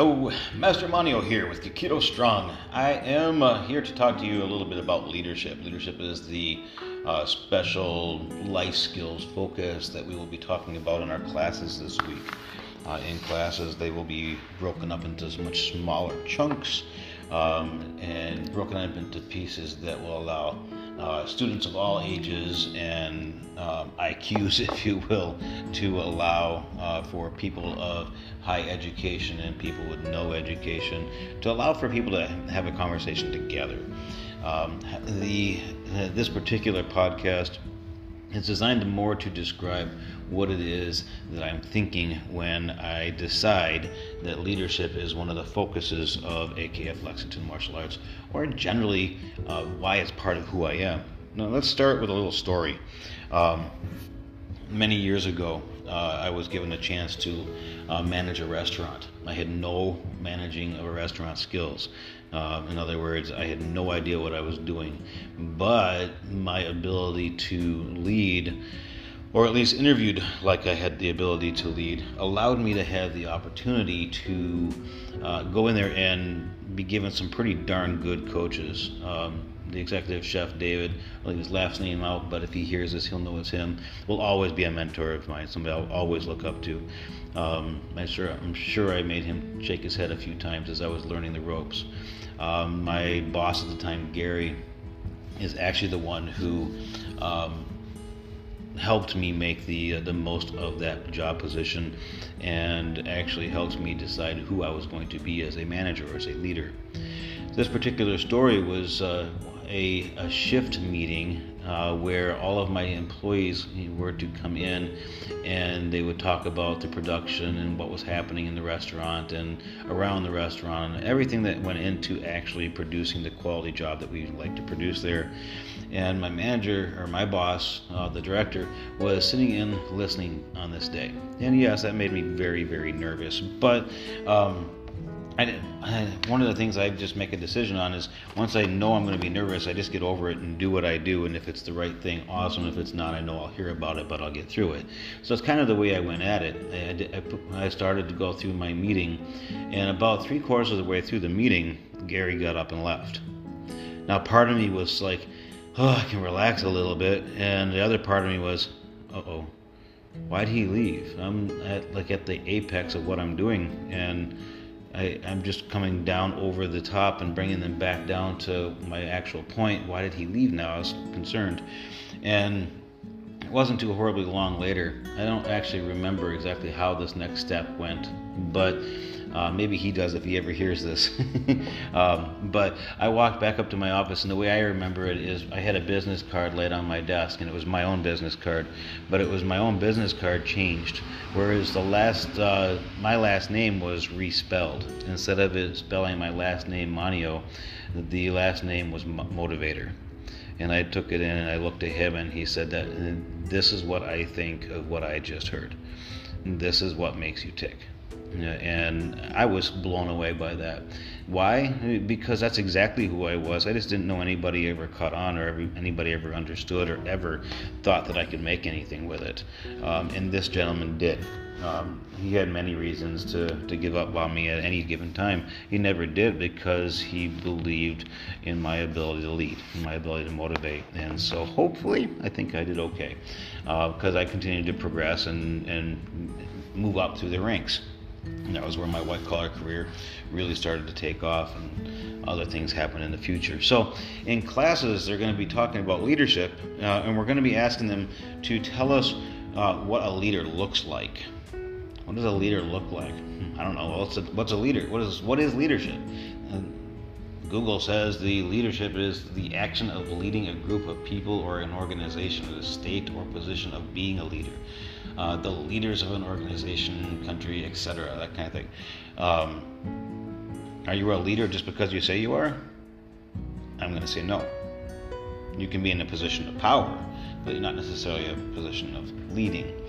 Hello, Master Manio here with Kikido Strong. I am uh, here to talk to you a little bit about leadership. Leadership is the uh, special life skills focus that we will be talking about in our classes this week. Uh, in classes, they will be broken up into much smaller chunks um, and broken up into pieces that will allow uh, students of all ages and um, IQs, if you will, to allow uh, for people of high education and people with no education, to allow for people to have a conversation together. Um, the this particular podcast is designed more to describe what it is that I'm thinking when I decide that leadership is one of the focuses of AKF Lexington Martial Arts, or generally uh, why it's part of who I am. Now, let's start with a little story. Um, many years ago, uh, I was given a chance to uh, manage a restaurant. I had no managing of a restaurant skills. Uh, in other words, I had no idea what I was doing, but my ability to lead or at least interviewed like I had the ability to lead, allowed me to have the opportunity to uh, go in there and be given some pretty darn good coaches. Um, the executive chef David, I'll leave his last name out, but if he hears this, he'll know it's him. Will always be a mentor of mine, somebody I'll always look up to. Um, I'm sure I'm sure I made him shake his head a few times as I was learning the ropes. Um, my boss at the time, Gary, is actually the one who um, helped me make the uh, the most of that job position and actually helped me decide who I was going to be as a manager or as a leader. This particular story was uh, a, a, shift meeting uh, where all of my employees were to come in and they would talk about the production and what was happening in the restaurant and around the restaurant and everything that went into actually producing the quality job that we like to produce there. And my manager or my boss, uh, the director, was sitting in listening on this day. And yes, that made me very, very nervous. But um, I, I, one of the things I just make a decision on is once I know I'm going to be nervous, I just get over it and do what I do. And if it's the right thing, awesome. If it's not, I know I'll hear about it, but I'll get through it. So it's kind of the way I went at it. I, I started to go through my meeting, and about three quarters of the way through the meeting, Gary got up and left. Now, part of me was like, oh, I can relax a little bit, and the other part of me was, uh oh, why'd he leave? I'm at like at the apex of what I'm doing, and I, am just coming down over the top and bringing them back down to my actual point. Why did he leave now? I was concerned. And it wasn't too horribly long later. I don't actually remember exactly how this next step went, but uh, maybe he does if he ever hears this. um, but I walked back up to my office, and the way I remember it is I had a business card laid on my desk, and it was my own business card, but it was my own business card changed. Whereas the last, uh, my last name was respelled. Instead of it spelling my last name Manio, the last name was Motivator. And I took it in and I looked at him, and he said that this is what I think of what I just heard. This is what makes you tick and I was blown away by that. Why? Because that's exactly who I was. I just didn't know anybody ever caught on, or anybody ever understood, or ever thought that I could make anything with it. Um, and this gentleman did. Um, he had many reasons to, to give up on me at any given time. He never did because he believed in my ability to lead, my ability to motivate. And so hopefully, I think I did okay because uh, I continued to progress and, and move up through the ranks. And that was where my white collar career really started to take off and other things happen in the future. So, in classes, they're going to be talking about leadership, uh, and we're going to be asking them to tell us uh, what a leader looks like. What does a leader look like? I don't know. What's a, what's a leader? What is what is leadership? Uh, Google says the leadership is the action of leading a group of people or an organization in a state or position of being a leader. Uh, the leaders of an organization, country, etc., that kind of thing. Um, are you a leader just because you say you are? I'm going to say no. You can be in a position of power, but you're not necessarily a position of leading.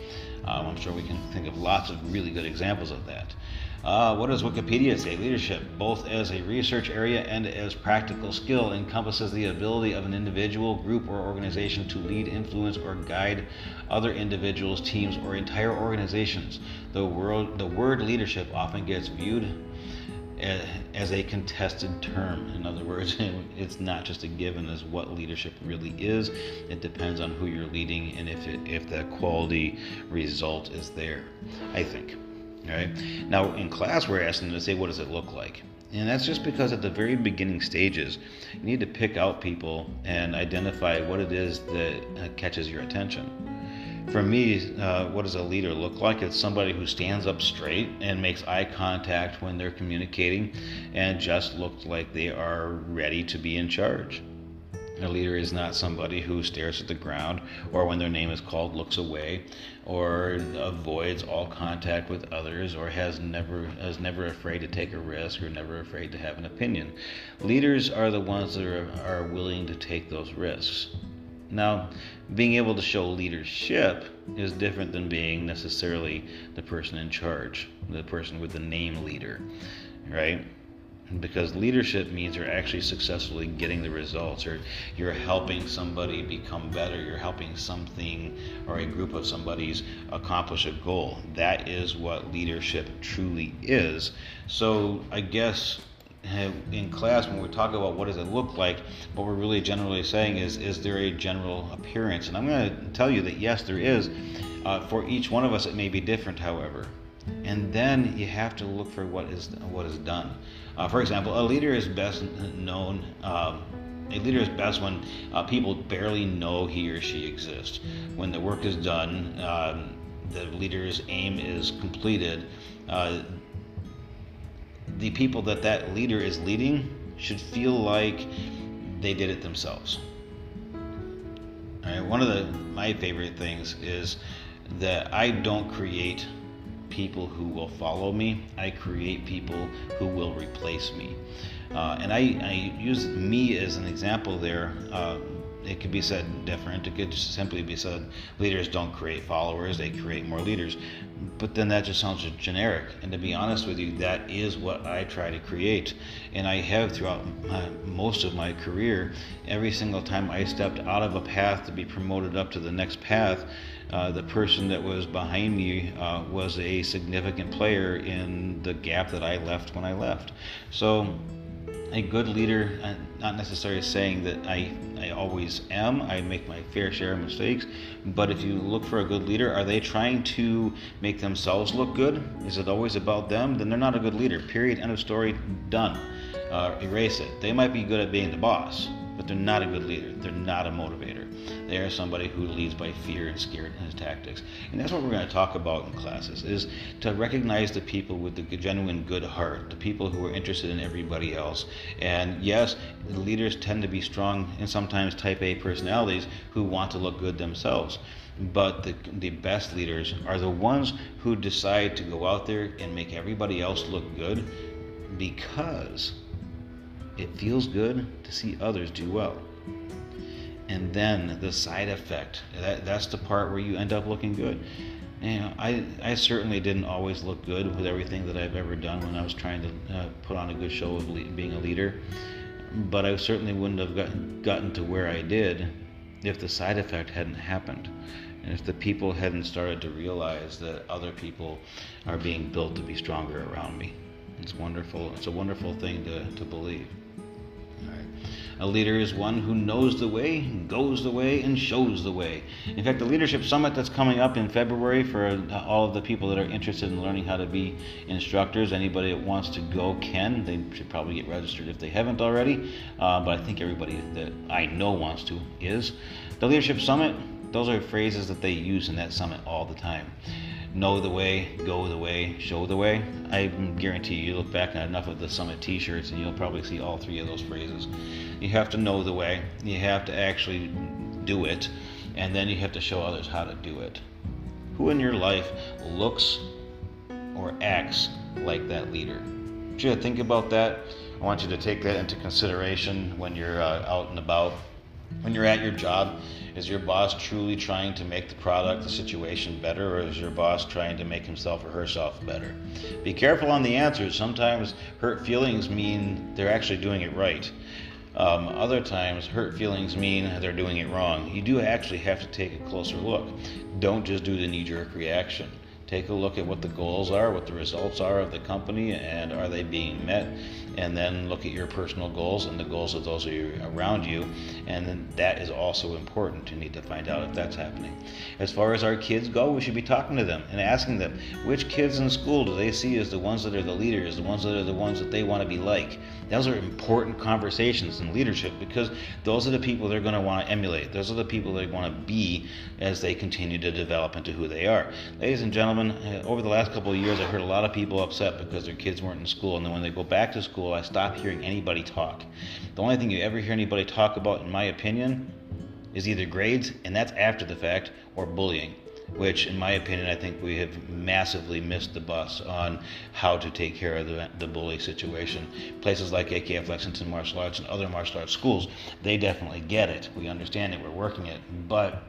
Um, I'm sure we can think of lots of really good examples of that. Uh, what does Wikipedia say? Leadership, both as a research area and as practical skill, encompasses the ability of an individual, group, or organization to lead, influence, or guide other individuals, teams, or entire organizations. The, world, the word leadership often gets viewed as a contested term. In other words, it's not just a given as what leadership really is. It depends on who you're leading and if it, if that quality result is there. I think. All right. Now in class, we're asking them to say, what does it look like? And that's just because at the very beginning stages, you need to pick out people and identify what it is that uh, catches your attention for me, uh, what does a leader look like? It's somebody who stands up straight and makes eye contact when they're communicating and just looks like they are ready to be in charge. A leader is not somebody who stares at the ground or when their name is called looks away or avoids all contact with others or has never is never afraid to take a risk or never afraid to have an opinion. Leaders are the ones that are, are willing to take those risks. Now, being able to show leadership is different than being necessarily the person in charge, the person with the name leader, right? Because leadership means you're actually successfully getting the results, or you're helping somebody become better, you're helping something or a group of somebody's accomplish a goal. That is what leadership truly is. So, I guess in class when we talk about what does it look like what we're really generally saying is is there a general appearance? And i'm going to tell you that yes there is. Uh, for each one of us it may be different however. And then you have to look for what is what is done. Uh, for example a leader is best known um, a leader is best when uh, people barely know he or she exists. When the work is done um, the leader's aim is completed uh, the people that that leader is leading should feel like they did it themselves. Right, one of the my favorite things is that I don't create people who will follow me. I create people who will replace me. Uh, and I, I, use me as an example there uh, it could be said different. It could just simply be said leaders don't create followers, they create more leaders. But then that just sounds generic. And to be honest with you, that is what I try to create. And I have throughout my, most of my career. Every single time I stepped out of a path to be promoted up to the next path, uh, the person that was behind me uh, was a significant player in the gap that I left when I left. So a good leader, uh, not necessarily saying that I, I always am, I make my fair share of mistakes, but if you look for a good leader, are they trying to make themselves look good? Is it always about them? Then they're not a good leader. Period. End of story. Done. Uh, erase it. They might be good at being the boss, but they're not a good leader. They're not a motivator. They are somebody who leads by fear and scared in his tactics. And that's what we're going to talk about in classes is to recognize the people with the genuine good heart, the people who are interested in everybody else. And yes, leaders tend to be strong and sometimes type A personalities who want to look good themselves. But the, the best leaders are the ones who decide to go out there and make everybody else look good because it feels good to see others do well and then the side effect that, that's the part where you end up looking good you know, I, I certainly didn't always look good with everything that I've ever done when I was trying to uh, put on a good show of le- being a leader. But I certainly wouldn't have gotten, gotten to where I did if the side effect hadn't happened. And if the people hadn't started to realize that other people are being built to be stronger around me. It's wonderful. It's a wonderful thing to, to believe. A leader is one who knows the way, goes the way, and shows the way. In fact, the Leadership Summit that's coming up in February for all of the people that are interested in learning how to be instructors, anybody that wants to go can. They should probably get registered if they haven't already, uh, but I think everybody that I know wants to is. The Leadership Summit, those are phrases that they use in that summit all the time know the way, go the way, show the way. I guarantee you, you look back at enough of the Summit t shirts and you'll probably see all three of those phrases. You have to know the way, you have to actually do it, and then you have to show others how to do it. Who in your life looks or acts like that leader? I you think about that. I want you to take that into consideration when you're uh, out and about when you're at your job, is your boss truly trying to make the product, the situation better, or is your boss trying to make himself or herself better? Be careful on the answers. Sometimes hurt feelings mean they're actually doing it right. Um, other times, hurt feelings mean they're doing it wrong. You do actually have to take a closer look. Don't just do the knee jerk reaction Take a look at what the goals are, what the results are of the company, and are they being met? And then look at your personal goals and the goals of those around you. And then that is also important. You need to find out if that's happening. As far as our kids go, we should be talking to them and asking them which kids in school do they see as the ones that are the leaders, the ones that are the ones that they want to be like. Those are important conversations in leadership because those are the people they're going to want to emulate. Those are the people they want to be as they continue to develop into who they are. Ladies and gentlemen, over the last couple of years, I've heard a lot of people upset because their kids weren't in school, and then when they go back to school, I stop hearing anybody talk. The only thing you ever hear anybody talk about, in my opinion, is either grades, and that's after the fact, or bullying which, in my opinion, I think we have massively missed the bus on how to take care of the, the bully situation. Places like AKF Lexington Martial Arts and other martial arts schools, they definitely get it. We understand it, we're working it, but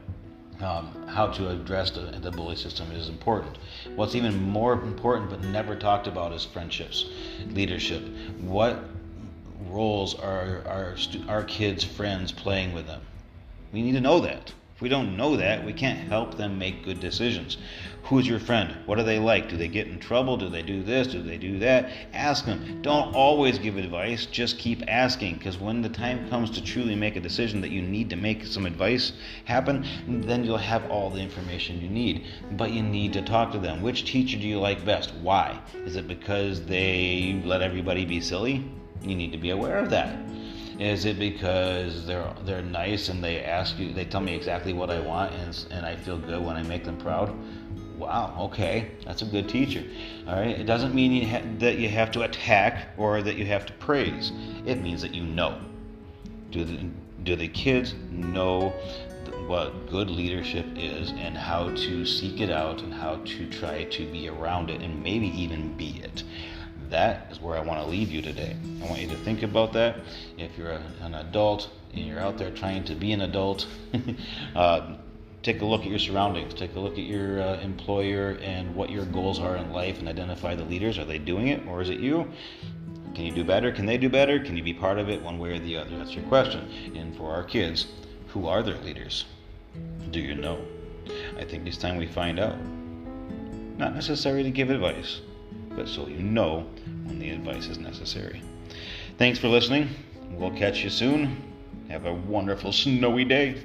um, how to address the, the bully system is important. What's even more important but never talked about is friendships, leadership. What roles are our, our kids' friends playing with them? We need to know that we don't know that, we can't help them make good decisions. Who's your friend? What are they like? Do they get in trouble? Do they do this? Do they do that? Ask them. Don't always give advice, just keep asking because when the time comes to truly make a decision that you need to make some advice happen, then you'll have all the information you need. But you need to talk to them. Which teacher do you like best? Why? Is it because they let everybody be silly? You need to be aware of that. Is it because they're they're nice and they ask you, they tell me exactly what I want, and and I feel good when I make them proud? Wow, okay, that's a good teacher. All right, it doesn't mean you ha- that you have to attack or that you have to praise. It means that you know. Do the do the kids know what good leadership is and how to seek it out and how to try to be around it and maybe even be it? That is where I want to leave you today. I want you to think about that. If you're a, an adult and you're out there trying to be an adult, uh, take a look at your surroundings. Take a look at your uh, employer and what your goals are in life and identify the leaders. Are they doing it or is it you? Can you do better? Can they do better? Can you be part of it one way or the other? That's your question. And for our kids, who are their leaders? Do you know? I think it's time we find out. Not necessary to give advice but so you know when the advice is necessary. Thanks for listening. We'll catch you soon. Have a wonderful snowy day.